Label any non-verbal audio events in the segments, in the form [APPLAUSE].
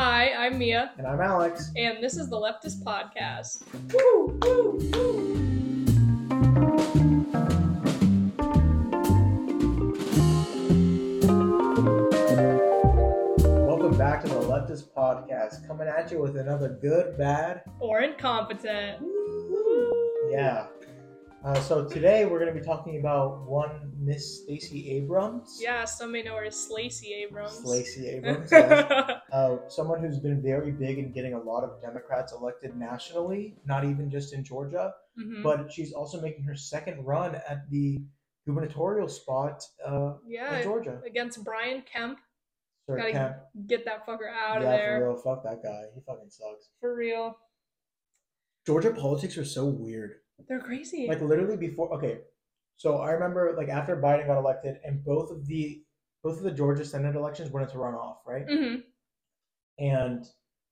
Hi, I'm Mia, And I'm Alex. and this is the Leftist Podcast. Woo, woo, woo. Welcome back to the Leftist Podcast, coming at you with another good, bad. Or incompetent. Woo. Yeah. Uh, so today we're going to be talking about one Miss Stacey Abrams. Yeah, some may know her as Slacey Abrams. Lacey [LAUGHS] Abrams. yes. uh, someone who's been very big in getting a lot of Democrats elected nationally, not even just in Georgia. Mhm. but she's also making her second run at the gubernatorial spot uh, yeah, in Georgia. against Brian Kemp. Sir Gotta Kemp. Get that fucker out yeah, of there. for real. Fuck that guy. He fucking sucks. For real. Georgia politics are so weird. They're crazy. Like literally before. Okay, so I remember like after Biden got elected, and both of the both of the Georgia Senate elections went into runoff, right? hmm And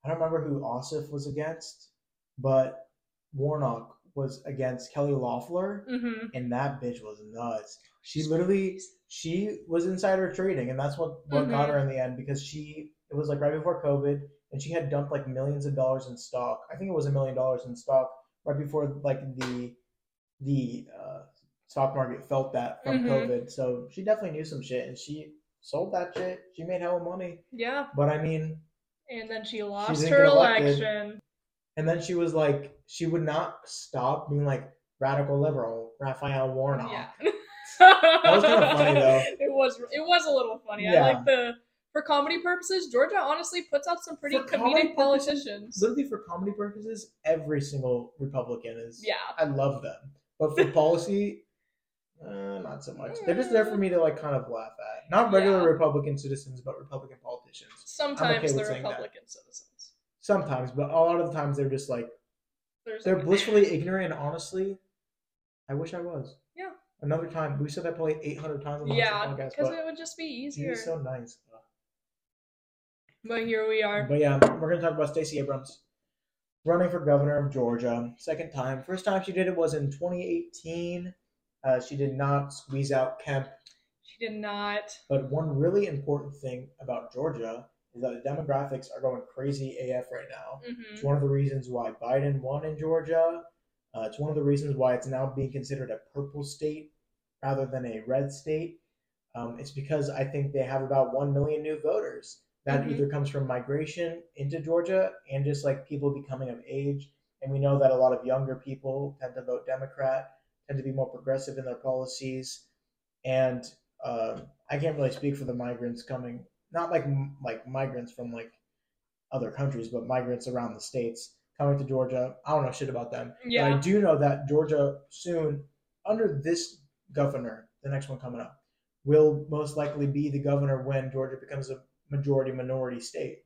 I don't remember who Ossoff was against, but Warnock was against Kelly Loeffler. hmm and that bitch was nuts. She literally she was insider trading, and that's what what got Mhm. her in the end because she it was like right before COVID, and she had dumped like millions of dollars in stock. I think it was a million dollars in stock right before like the the uh, stock market felt that from Mhm. COVID. So she definitely knew some shit, and she sold that shit. She made hella money, Yeah. but I mean, And then she lost didn't her election. and then she was like, she would not stop being like radical liberal, Raphael Warnock. Yeah. [LAUGHS] that was kinda funny, though. It was it was a little funny. I like the for comedy purposes, Georgia honestly puts out some pretty For comedic politicians. Literally for comedy purposes, every single Republican is. Yeah. I love them, but for [LAUGHS] policy, uh, not so much. They're just there for me to like kind of laugh at. Not regular Yeah. Republican citizens, but Republican politicians. Sometimes with they're saying that. Republican citizens. Sometimes, but a lot of the times they're just like There's they're like- blissfully ignorant. And honestly, I wish I was. Yeah. Another time, we said that probably eight hundred times on the Yeah, podcast, because it would just be easier. he's so nice. But here we are. But yeah, we're gonna talk about Stacey Abrams running for governor of Georgia. Second time. First time she did it was in 2018. Uh, she did not squeeze out Kemp. She did not. But one really important thing about Georgia is that the demographics are going crazy AF right now. hmm It's one of the reasons why Biden won in Georgia. Uh, it's one of the reasons why it's now being considered a purple state rather than a red state. Um, it's because I think they have about 1 million new voters. That Mhm. either comes from migration into Georgia and just like people becoming of age. And we know that a lot of younger people tend to vote Democrat, tend to be more progressive in their policies. And um, I can't really speak for the migrants coming, not like like migrants from like other countries, but migrants around the states coming to Georgia. I don't know shit about them. But Yeah. I do know that Georgia soon, under this governor, the next one coming up, will most likely be the governor when Georgia becomes a majority minority state.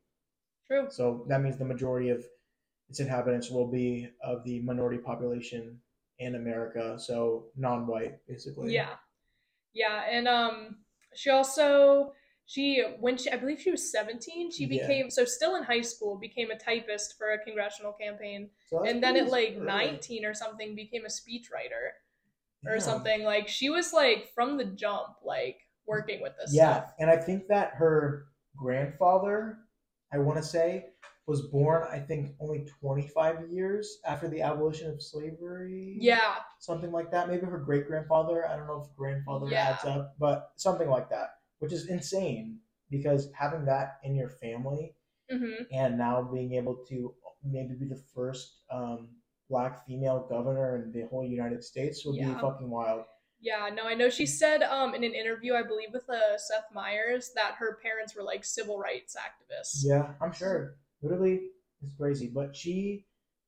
True. So that means the majority of its inhabitants will be of the minority population in America, so non-white basically. Yeah. Yeah. And um she also she when she I believe she was 17, she Yeah. became so still in high school, became a typist for a congressional campaign. So and then at like early. 19 or something became a speechwriter or Yeah. something. Like she was like from the jump, like working with this Yeah, stuff. and I think that her grandfather, I want to say, was born. I think only 25 years after the abolition of slavery. Yeah. something like that. Maybe her great grandfather. I don't know if grandfather Yeah. adds up, but something like that, which is insane because having that in your family hmm and now being able to maybe be the first um, black female governor in the whole United States would be fucking wild. Yeah, no, I know she said um in an interview, I believe with uh, Seth Meyers, that her parents were like civil rights activists. Yeah, I'm sure. Literally, it's crazy. But she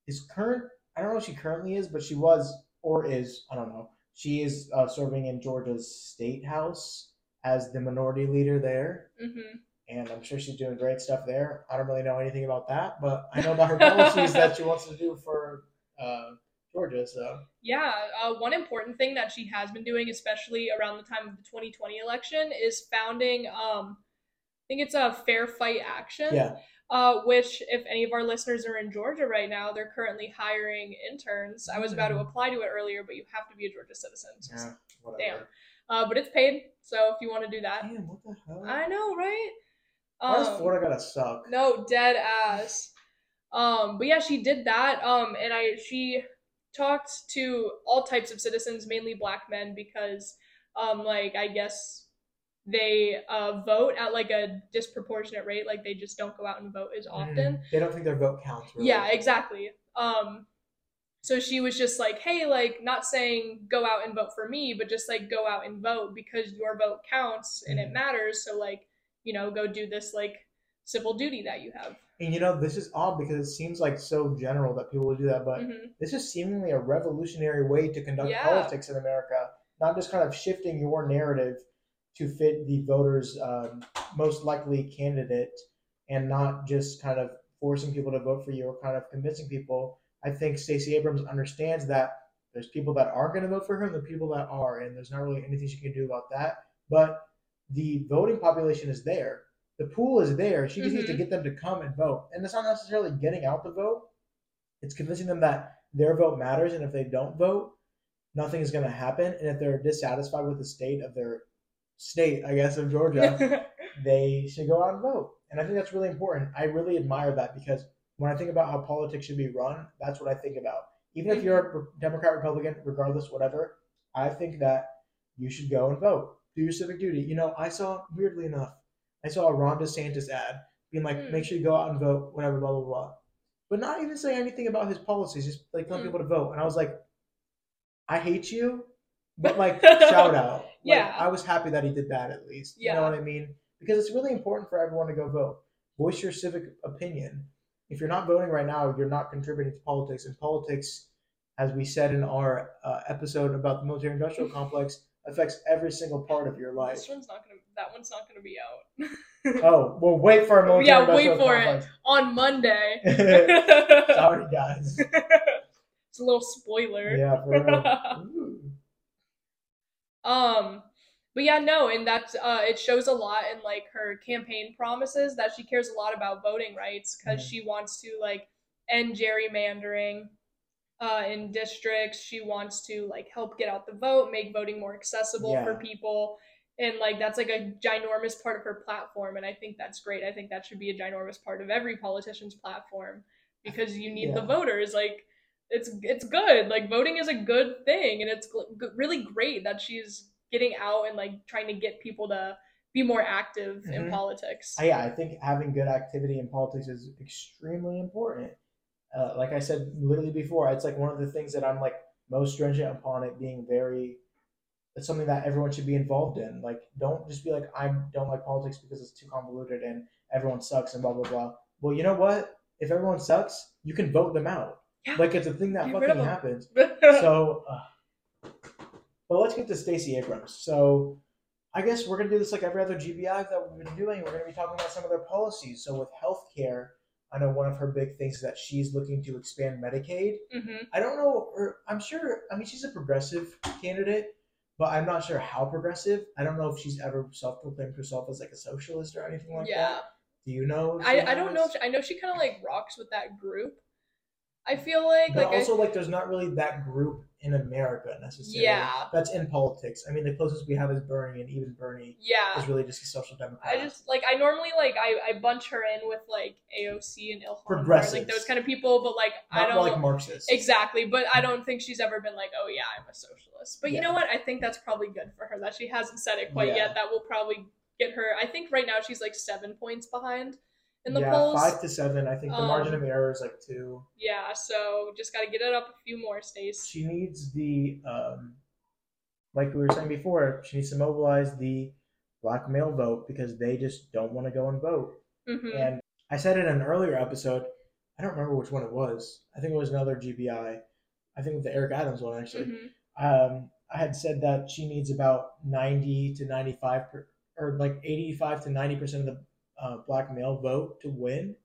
is current. I don't know if she currently is, but she was or is. I don't know. She is uh, serving in Georgia's state house as the minority leader there, hmm and I'm sure she's doing great stuff there. I don't really know anything about that, but I know about her policies that she wants to do for uh, Georgia. So Yeah, uh, one important thing that she has been doing, especially around the time of the 2020 election, is founding. Um, I think it's a Fair Fight Action. yeah, Uh, which, if any of our listeners are in Georgia right now, they're currently hiring interns. I was about to Mhm. apply to it earlier, but you have to be a Georgia citizen. so- yeah, whatever. Damn. Uh, but it's paid, so if you want to do that, Damn, what the hell? I know, right? Why Um, Florida gotta suck? No, dead ass. Um, but yeah, she did that. Um, and I she talked to all types of citizens, mainly black men, because um, like I guess they uh vote at like a disproportionate rate. Like they just don't go out and vote as often. Mm, They don't think their vote counts. Really. Yeah, exactly. Um, so she was just like, hey, like not saying go out and vote for me, but just like go out and vote because your vote counts and it Mhm. matters. So like, you know, go do this like civil duty that you have. And you know, this is odd because it seems like so general that people would do that, but Mhm. this is seemingly a revolutionary way to conduct Yeah. politics in America. Not just kind of shifting your narrative to fit the voters' um, most likely candidate, and not just kind of forcing people to vote for you or kind of convincing people. I think Stacey Abrams understands that there's people that aren't going to vote for her and the people that are, and there's not really anything she can do about that. But the voting population is there. The pool is there. She just needs to Mhm. get them to come and vote. And it's not necessarily getting out the vote. It's convincing them that their vote matters, and if they don't vote, nothing is going to happen. And if they're dissatisfied with the state of their state, I guess, of Georgia, [LAUGHS] they should go out and vote. And I think that's really important. I really admire that because when I think about how politics should be run, that's what I think about. Even if you're a Democrat, Republican, regardless, whatever, I think that you should go and vote. Do your civic duty. You know, I saw, weirdly enough, I saw a Ron DeSantis ad being like, Hmm. make sure you go out and vote, whatever, blah, blah, blah. But not even saying anything about his policies, just like telling Hmm. people to vote. And I was like, I hate you, but like, [LAUGHS] shout out. Like, Yeah. I was happy that he did that at least. Yeah. You know what I mean? Because it's really important for everyone to go vote. Voice your civic opinion. If you're not voting right now, you're not contributing to politics. And politics, as we said in our uh, episode about the military industrial [LAUGHS] complex, affects every single part of your life. this one's not gonna. That one's not gonna be out [LAUGHS] Oh, well, wait for a military Yeah, wait for it. on Monday. [LAUGHS] Sorry, [LAUGHS] guys. it's a little spoiler. Yeah, for real. Um, but yeah, no, and that's uh, it shows a lot in like her campaign promises that she cares a lot about voting rights because Mhm. she wants to like end gerrymandering uh, in districts. She wants to like help get out the vote, make voting more accessible for people. And like that's like a ginormous part of her platform, and I think that's great. I think that should be a ginormous part of every politician's platform because you need the voters. Like it's it's good. Like voting is a good thing, and it's g- really great that she's getting out and like trying to get people to be more active in Mhm. politics. Yeah, I think having good activity in politics is extremely important. Uh, like I said literally before, it's like one of the things that I'm like most stringent upon it being very. It's something that everyone should be involved in. Like, don't just be like, I don't like politics because it's too convoluted and everyone sucks and blah blah blah. Well, you know what? If everyone sucks, you can vote them out. Yeah. Like it's a thing that Get fucking happens. [LAUGHS] so uh, but let's get to Stacey Abrams. So I guess we're gonna do this like every other GBI that we've been doing. We're gonna be talking about some of their policies. So with healthcare, I know one of her big things is that she's looking to expand Medicaid. hmm I don't know, or I'm sure. I mean, she's a progressive candidate, but I'm not sure how progressive. I don't know if she's ever self-proclaimed herself as like a socialist or anything like yeah, that. Do you know? I, I don't know. If I know she kind of like rocks with that group. I feel like But like I- also, like, there's not really that group in America necessarily. Yeah. That's in politics. I mean, the closest we have is Bernie, and even Bernie yeah. is really just a social democrat. I just like I normally like I, I bunch her in with like AOC and Ilhan, or, Progressives. like those kind of people, but like I don't like Marxist. exactly. But I don't think she's ever been like, oh yeah, I'm a socialist. But you know what? I think that's probably good for her that she hasn't said it quite Yeah. yet. That will probably get her. I think right now she's like seven points behind in the yeah, polls. five to seven. I think the Um, margin of error is like two. Yeah, so just got to get it up a few more, Stace. She needs the, um, like we were saying before, she needs to mobilize the black male vote because they just don't want to go and vote. hmm And I said in an earlier episode, I don't remember which one it was. I think it was another GBI. I think the Eric Adams one actually. hmm um, I had said that she needs about 90 to 95 per, or like 85 to 90 percent of the uh, black male vote to win.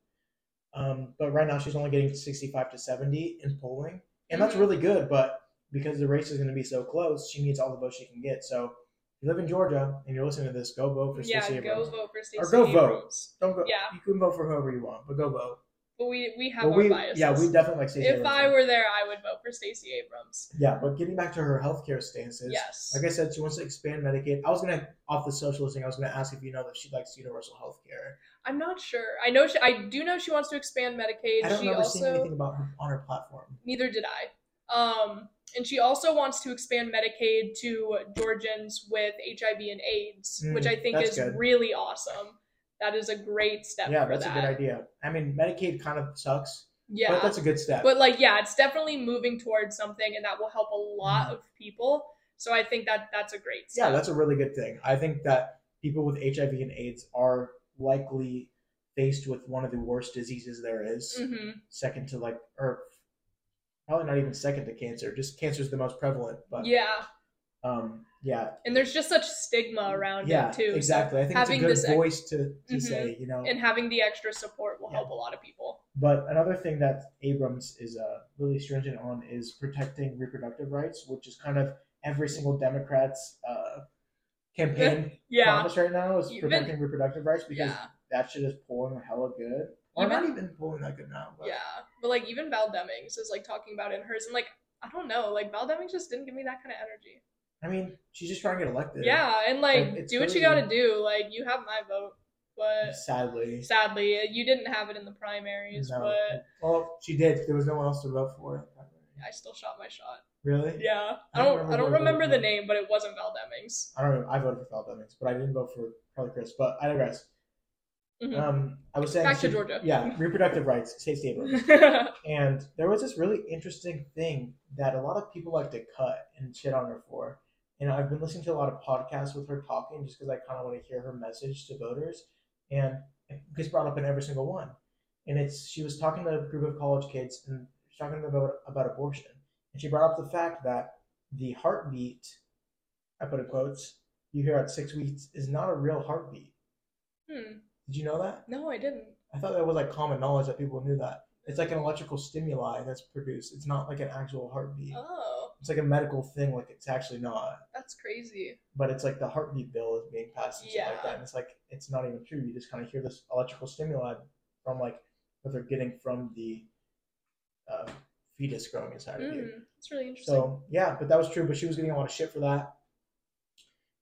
Um, but right now she's only getting 65 to 70 in polling, and that's Mhm. really good. But because the race is going to be so close, she needs all the votes she can get. So if you live in Georgia and you're listening to this, go vote for Yeah, Stacey go vote for Stacey Or go vote. Don't go. Yeah. You can vote for whoever you want, but go vote. But we we have Well, our we, biases. yeah, we definitely like Stacey if Abrams. I were there, I would vote for Stacey Abrams. Yeah, but getting back to her healthcare stances. Yes. Like I said, she wants to expand Medicaid. I was gonna off the socialist thing. I was gonna ask if you know that she likes universal health care. I'm not sure. I know she, I do know she wants to expand Medicaid. I don't she remember also seeing anything about her on her platform. neither did I. Um, and she also wants to expand Medicaid to Georgians with HIV and AIDS, Mm, which I think is good. really awesome. That is a great step. yeah, that's that. a good idea. I mean, Medicaid kind of sucks, Yeah, but that's a good step. but like yeah it's definitely moving towards something and that will help a lot Mhm. of people so i think that that's a great step yeah, that's a really good thing. I think that people with HIV and AIDS are likely faced with one of the worst diseases there is, hmm second to like, or probably not even second to cancer. Just cancer is the most prevalent, but yeah um, yeah, and there's just such stigma around yeah, it too exactly. I think it's a having good ex- voice to to Mhm. say, you know. and having the extra support will Yeah. help a lot of people But another thing that Abrams is uh, really stringent on is protecting reproductive rights, which is kind of every single Democrat's uh, campaign [LAUGHS] yeah promise right now is Even- protecting reproductive rights because yeah that shit is pulling hella good. Or Even- not even pulling that good now. But yeah but like even val demings is like talking about it in hers and like i don't know like val demings just didn't give me that kind of energy I mean, she's just trying to get elected. yeah and like Like, do what you gotta do like you have my vote but Sadly. sadly you didn't have it in the primaries No. but Well, she did. There was no one else to vote for. i still shot my shot Really? Yeah, I I don't don't. remember I don't remember the name, but it wasn't Val Demings. I don't know. I voted for Val Demings, but I didn't vote for Charlie Crist. But I digress. Mhm. Um, I was saying Back to she- Georgia. Yeah, reproductive rights, Stacey Abrams. [LAUGHS] And there was this really interesting thing that a lot of people like to cut and shit on her for. And I've been listening to a lot of podcasts with her talking just because I kind of want to hear her message to voters. And it gets brought up in every single one. And it's she was talking to a group of college kids and she's talking about about abortion. And she brought up the fact that the heartbeat, I put in quotes, you hear at six weeks is not a real heartbeat. hmm. Did you know that? No, I didn't. I thought that was like common knowledge that people knew that. It's like an electrical stimuli that's produced. It's not like an actual heartbeat. Oh, It's like a medical thing, like it's actually not. That's crazy. But it's like the heartbeat bill is being passed and shit like that. And it's like it's not even true. You just kind of hear this electrical stimuli from like what they're getting from the uh, fetus growing inside of you. Mm, that's really interesting. So yeah, but that was true. But she was getting a lot of shit for that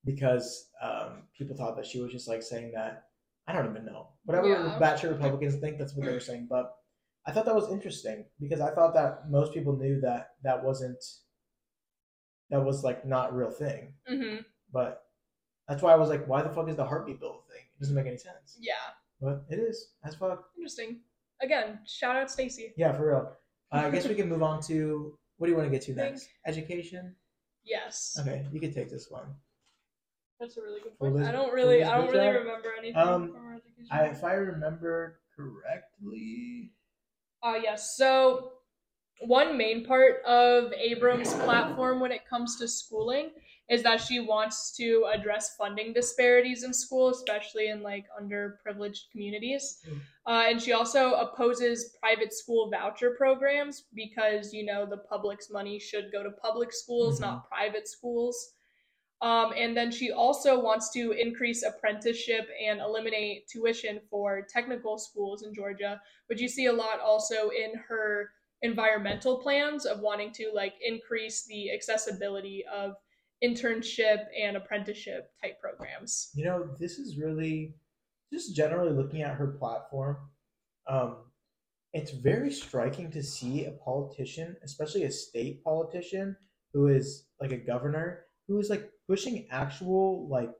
because um, people thought that she was just like saying that. I don't even know. Whatever Yeah. batshit Republicans think, that's what they were saying. But I thought that was interesting because I thought that most people knew that that wasn't that was like not a real thing. hmm But that's why I was like, why the fuck is the heartbeat bill a thing? It doesn't make any sense. Yeah, But it is. As fuck. interesting. Again, shout out Stacey. Yeah, for real. Uh, I guess we can move on to what do you want to get to Think- next? Education. Yes, Okay, you can take this one. that's a really good point. dis- I don't really, I don't really remember anything Um, from our education. I, if I remember correctly, Uh, yes. So, one main part of Abrams' platform when it comes to schooling is that she wants to address funding disparities in school, especially in like underprivileged communities. Mm. Uh, and she also opposes private school voucher programs because, you know, the public's money should go to public schools, Mhm. not private schools. Um, and then she also wants to increase apprenticeship and eliminate tuition for technical schools in Georgia, which you see a lot also in her environmental plans of wanting to like increase the accessibility of internship and apprenticeship type programs. you know, this is really just generally looking at her platform. Um, it's very striking to see a politician, especially a state politician, who is like a governor, who is like pushing actual like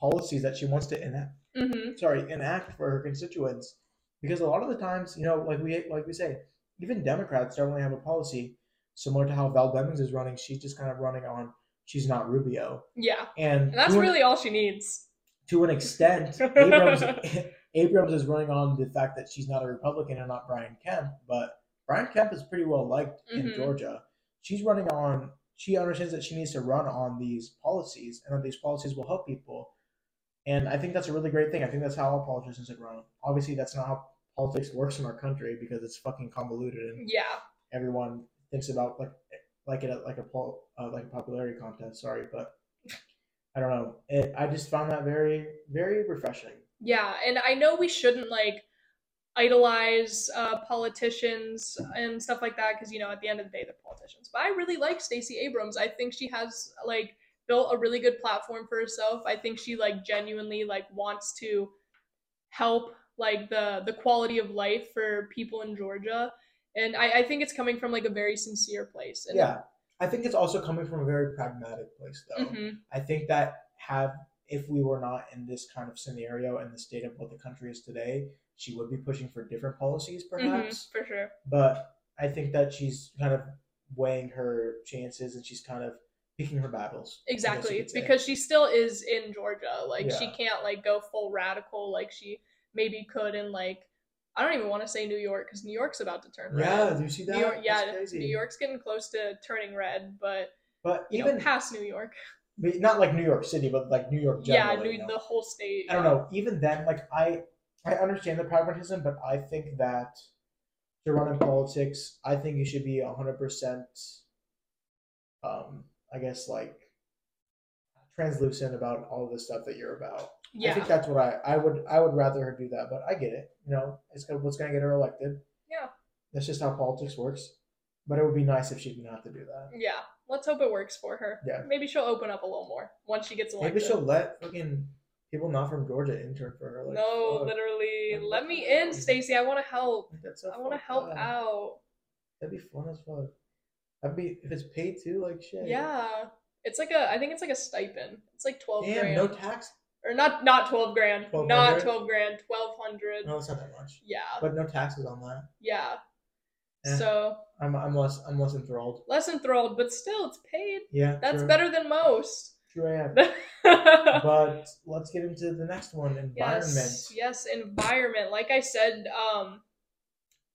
policies that she wants to enact. Mm-hmm. Sorry, enact for her constituents. Because a lot of the times, you know, like we like we say, even Democrats don't really have a policy similar to how Val Demings is running. She's just kind of running on. She's not Rubio, Yeah. and And that's to an- really all she needs. to an extent, Abrams [LAUGHS] Abrams is running on the fact that she's not a Republican and not Brian Kemp, but Brian Kemp is pretty well liked in Mhm. Georgia. She's running on. She understands that she needs to run on these policies, and that these policies will help people. And I think that's a really great thing. I think that's how all politicians should run. Obviously, that's not how politics works in our country because it's fucking convoluted, and Yeah. everyone thinks about like like it like a pol- uh, like a popularity contest. Sorry, but I don't know. It, I just found that very very refreshing. Yeah, and I know we shouldn't like idolize uh, politicians and stuff like that because you know at the end of the day they're politicians. But I really like Stacey Abrams. I think she has like built a really good platform for herself. I think she like genuinely like wants to help like the the quality of life for people in Georgia. And I, I think it's coming from like a very sincere place. And, yeah, I think it's also coming from a very pragmatic place, though. mhm, I think that have if we were not in this kind of scenario and the state of what the country is today, she would be pushing for different policies, mhm, perhaps. for sure. But I think that she's kind of weighing her chances and she's kind of picking her battles. I guess you Exactly. Because she still is in Georgia. Like she can't like go full radical like she maybe could in like I don't even want to say New York because New York's about to turn red. yeah, do you see that? New York, yeah. New York's getting close to turning red, but But even know, past New York. not like New York City, but like New York. Yeah, New, you know? the whole state. I don't know. Even then, like I, I understand the pragmatism, but I think that to run in politics, I think you should be hundred percent. Um, I guess like translucent about all the stuff that you're about. I think that's what I, I would, I would rather her do that, but I get it. You know, it's gonna, what's gonna get her elected. yeah, That's just how politics works. But it would be nice if she didn't have to do that. yeah. Let's hope it works for her. Yeah. Maybe she'll open up a little more once she gets elected. Maybe she'll let fucking people not from Georgia intern for her. Like, no, fuck. literally. Like, Let me in, fuck? Stacey. I want to help. So I want to help up. out. That'd be fun as fuck. That'd be if it's paid too, like shit. Yeah. It's like a I think it's like a stipend. It's like 12 Damn, grand. no tax. Or not not 12 grand. 1200? Not 12 grand, 1200. No, it's not that much. Yeah. But no taxes on that. Yeah. Eh. So, I'm I'm less I'm less enthralled. less enthralled, but still it's paid. Yeah, That's true. better than most. True, I am. [LAUGHS] but let's get into the next one. Environment. Yes, Yes, environment. Like I said, um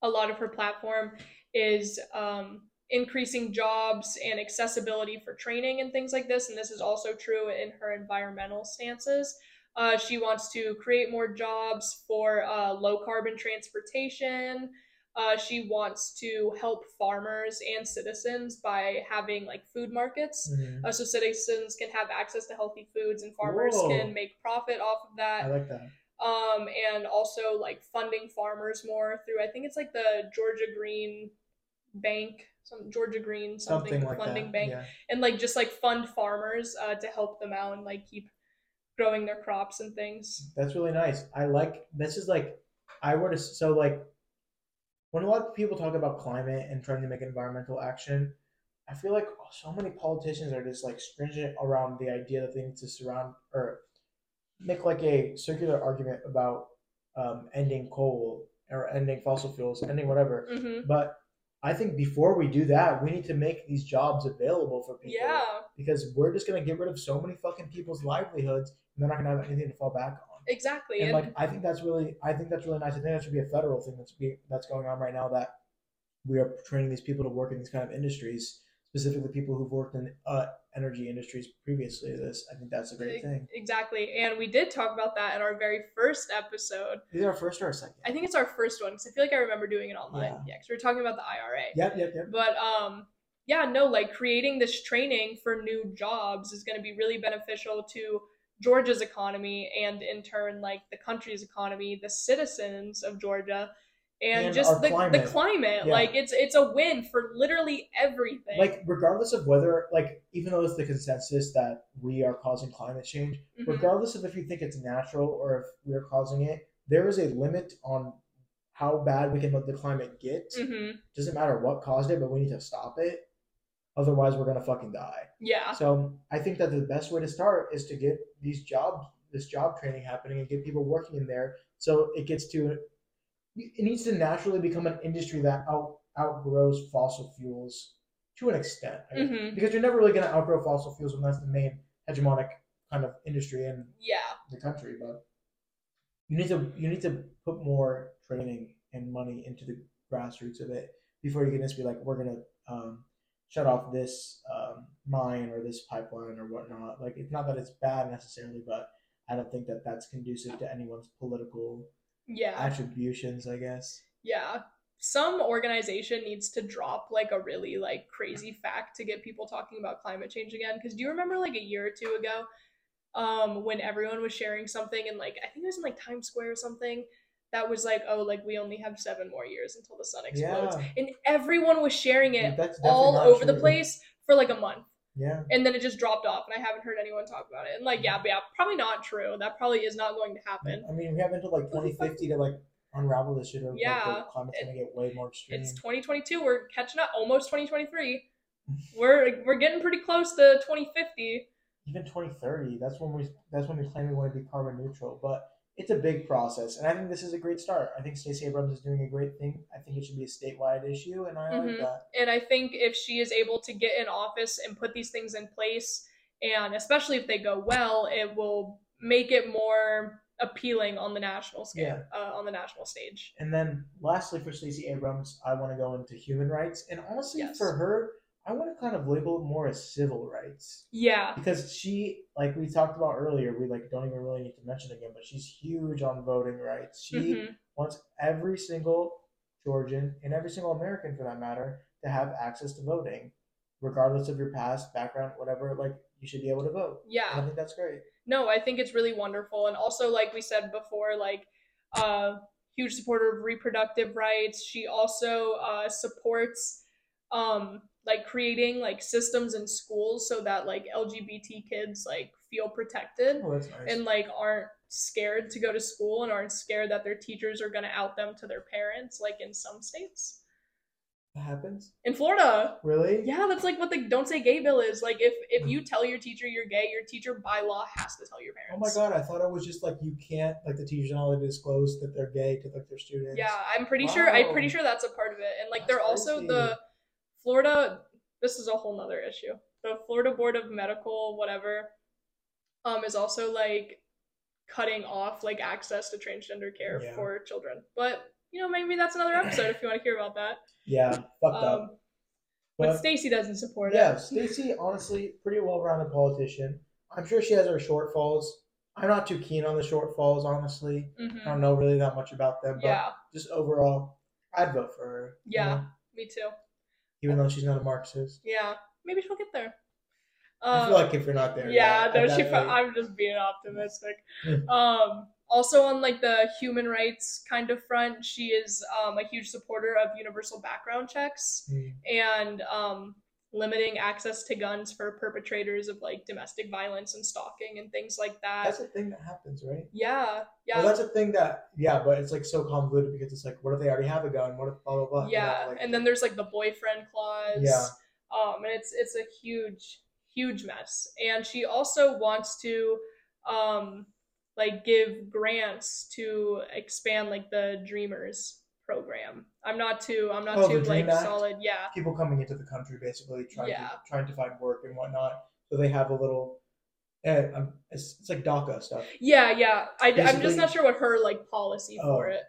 a lot of her platform is um increasing jobs and accessibility for training and things like this and this is also true in her environmental stances uh, she wants to create more jobs for uh, low carbon transportation uh, she wants to help farmers and citizens by having like food markets Mhm. uh, so citizens can have access to healthy foods and farmers Whoa. can make profit off of that I like that. um, and also like funding farmers more through I think it's like the Georgia Green Bank, some Georgia Green something, Something like funding that. bank, Yeah. and like just like fund farmers uh, to help them out and like keep growing their crops and things. That's really nice. I like this is like I were to so like when a lot of people talk about climate and trying to make environmental action, I feel like so many politicians are just like stringent around the idea that they need to surround or make like a circular argument about um, ending coal or ending fossil fuels, ending whatever. hmm But I think before we do that, we need to make these jobs available for people Yeah, because we're just gonna get rid of so many fucking people's livelihoods, and they're not gonna have anything to fall back on. exactly. And And, like, I think that's really, I think that's really nice. I think that should be a federal thing that's be that's going on right now. That we are training these people to work in these kind of industries, specifically people who've worked in uh, energy industries previously. to This, I think that's a great thing. exactly. And we did talk about that in our very first episode. Is it our first or our second? I think it's our first one because I feel like I remember doing it online. Yeah. Yeah, because we were talking about the IRA. Yep, yep, yep. But um yeah, no, like creating this training for new jobs is going to be really beneficial to Georgia's economy and in turn like the country's economy, the citizens of Georgia and, And just the climate. the climate. Yeah. Like it's it's a win for literally everything. Like, regardless of whether, like, even though it's the consensus that we are causing climate change, Mhm. regardless of if you think it's natural or if we're causing it, there is a limit on how bad we can let the climate get. Mhm. Doesn't matter what caused it, but we need to stop it. Otherwise, we're gonna fucking die. Yeah. So I think that the best way to start is to get these jobs, this job training happening, and get people working in there. So it gets to, it needs to naturally become an industry that out outgrows fossil fuels to an extent. Guess. Mhm. Because you're never really gonna outgrow fossil fuels when that's the main hegemonic kind of industry in Yeah. the country. But you need to you need to put more training and money into the grassroots of it before you can just be like, we're gonna um, shut off this um, mine or this pipeline or whatnot. Like it's not that it's bad necessarily, but I don't think that that's conducive to anyone's political Yeah. attributions. I guess. Yeah. Some organization needs to drop like a really like crazy fact to get people talking about climate change again. Because do you remember like a year or two ago, um, when everyone was sharing something and like I think it was in like Times Square or something, that was like, oh, like we only have seven more years until the sun explodes, Yeah. and everyone was sharing it all over the place for like a month, Yeah. and then it just dropped off, and I haven't heard anyone talk about it. And like, yeah, but yeah, probably not true. That probably is not going to happen. I mean, we have until like 2050 to like unravel this shit. Or, like, Yeah. the climate's gonna get way more extreme. It's 2022. We're catching up. Almost 2023. We're we're getting pretty close to 2050. Even 2030. That's when we. That's when we claim we want to be carbon neutral. But it's a big process, and I think this is a great start. I think Stacey Abrams is doing a great thing. I think it should be a statewide issue, and I Mhm. like that. And I think if she is able to get in office and put these things in place, and especially if they go well, it will make it more appealing on the national scale, uh, on the national stage. And then lastly, for Stacey Abrams, I want to go into human rights, and honestly, Yes. for her, I want to kind of label it more as civil rights. Yeah, because she like we talked about earlier we like don't even really need to mention again but she's huge on voting rights she Mhm. wants every single georgian and every single american for that matter to have access to voting regardless of your past background whatever like you should be able to vote and i think that's great No, I think it's really wonderful, and also like we said before, like uh, huge supporter of reproductive rights. She also uh, supports um like creating like systems in schools so that like lgbt kids like feel protected oh that's nice. and like aren't scared to go to school and aren't scared that their teachers are going to out them to their parents like in some states. That happens? In florida. Really? Yeah that's like what the don't say gay bill is. Like if if you [LAUGHS] tell your teacher you're gay your teacher by law has to tell your parents. Oh my god i thought it was just like you can't like the teachers not allowed to disclose that they're gay to like their students. Yeah i'm pretty sure i'm pretty sure that's a part of it. And like That's they're also the florida this is a whole nother issue the florida board of medical whatever um is also like cutting off like access to transgender care Yeah. for children but you know maybe that's another episode if you want to hear about that yeah fucked up um but stacey doesn't support it. Yeah, it Stacey, honestly, pretty well-rounded politician. I'm sure she has her shortfalls. I'm not too keen on the shortfalls, honestly. Mhm. I don't know really that much about them, but yeah just overall, I'd vote for her. you Yeah. know, me too even though she's not a Marxist. yeah maybe she'll get there I Um, feel like if you're not there, yeah, no, she. Pro- I'm just being optimistic. Hmm. um, also on like the human rights kind of front, she is um, a huge supporter of universal background checks Hmm. and um, limiting access to guns for perpetrators of like domestic violence and stalking and things like that. That's a thing that happens, right? yeah, yeah, Well, that's a thing that, yeah, but it's like so convoluted because it's like, what if they already have a gun? What if blah blah blah? yeah. like- and then there's like the boyfriend clause. Yeah. Um, and it's it's a huge huge mess. And she also wants to um like give grants to expand like the Dreamers program. I'm not too I'm not Oh, too like Act? solid. Yeah. people coming into the country basically trying Yeah. to trying to find work and whatnot. So they have a little, eh, um, it's, it's like DACA stuff. Yeah, yeah. I, I'm just not sure what her like policy for Oh. it.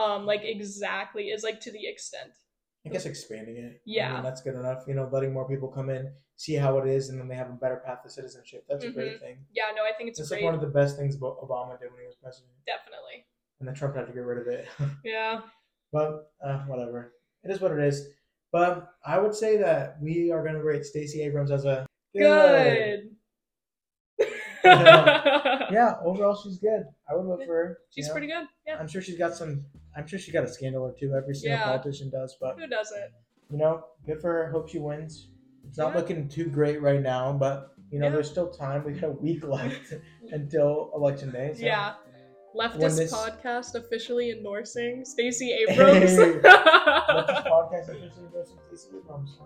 Um, like exactly is like to the extent. I guess expanding it. I Yeah. mean, that's good enough. You know, letting more people come in, see how it is, and then they have a better path to citizenship. That's a great thing. Yeah, no, I think it's It's great. like one of the best things Obama did when he was president, Definitely. And then Trump had to get rid of it. [LAUGHS] Yeah. but uh, whatever, it is what it is. But I would say that we are going to rate Stacey Abrams as a Good. [LAUGHS] Yeah, overall she's good. I would vote for her. She's you know? pretty good. Yeah. I'm sure she's got some. I'm sure she got a scandal or two. Every single Yeah. politician does, but Who doesn't? you know, good for her. Hope she wins. It's not Yeah. looking too great right now, but you know, Yeah. there's still time. We got a week [LAUGHS] left until election day. So. Yeah. Leftist this- podcast officially endorsing Stacey [LAUGHS] Abrams. This [LAUGHS] podcast officially to Stacey Abrams.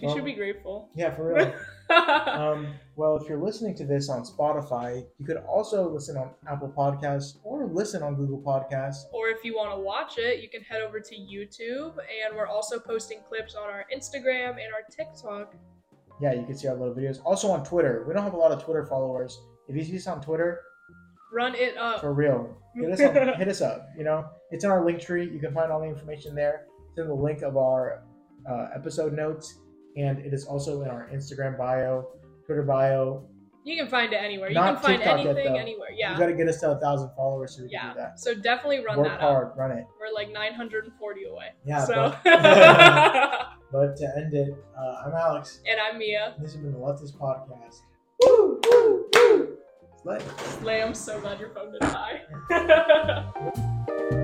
She Well, should be grateful. Yeah, for real. [LAUGHS] um, well, if you're listening to this on Spotify, you could also listen on Apple Podcasts or listen on Google Podcasts. or if you want to watch it, you can head over to YouTube, and we're also posting clips on our Instagram and our TikTok. Yeah, you can see our little videos. Also on Twitter. We don't have a lot of Twitter followers. If you see us on Twitter, Run it up. for real, hit us up. [LAUGHS] hit us up. You know, it's in our Linktree. You can find all the information there. It's in the link of our uh, episode notes, and it is also in our Instagram bio, Twitter bio. You can find it anywhere. You Not can find TikTok yet, anything though. anywhere. You Yeah. got to get us to a thousand followers so we can do that. So definitely run Work that up. run it. We're like 940 away. Yeah, So. but- [LAUGHS] [LAUGHS] But to end it, uh, I'm Alex. and I'm Mia. This has been the Leftist Podcast. Woo, woo, woo. Slay. Slay, I'm so glad your phone didn't die. [LAUGHS]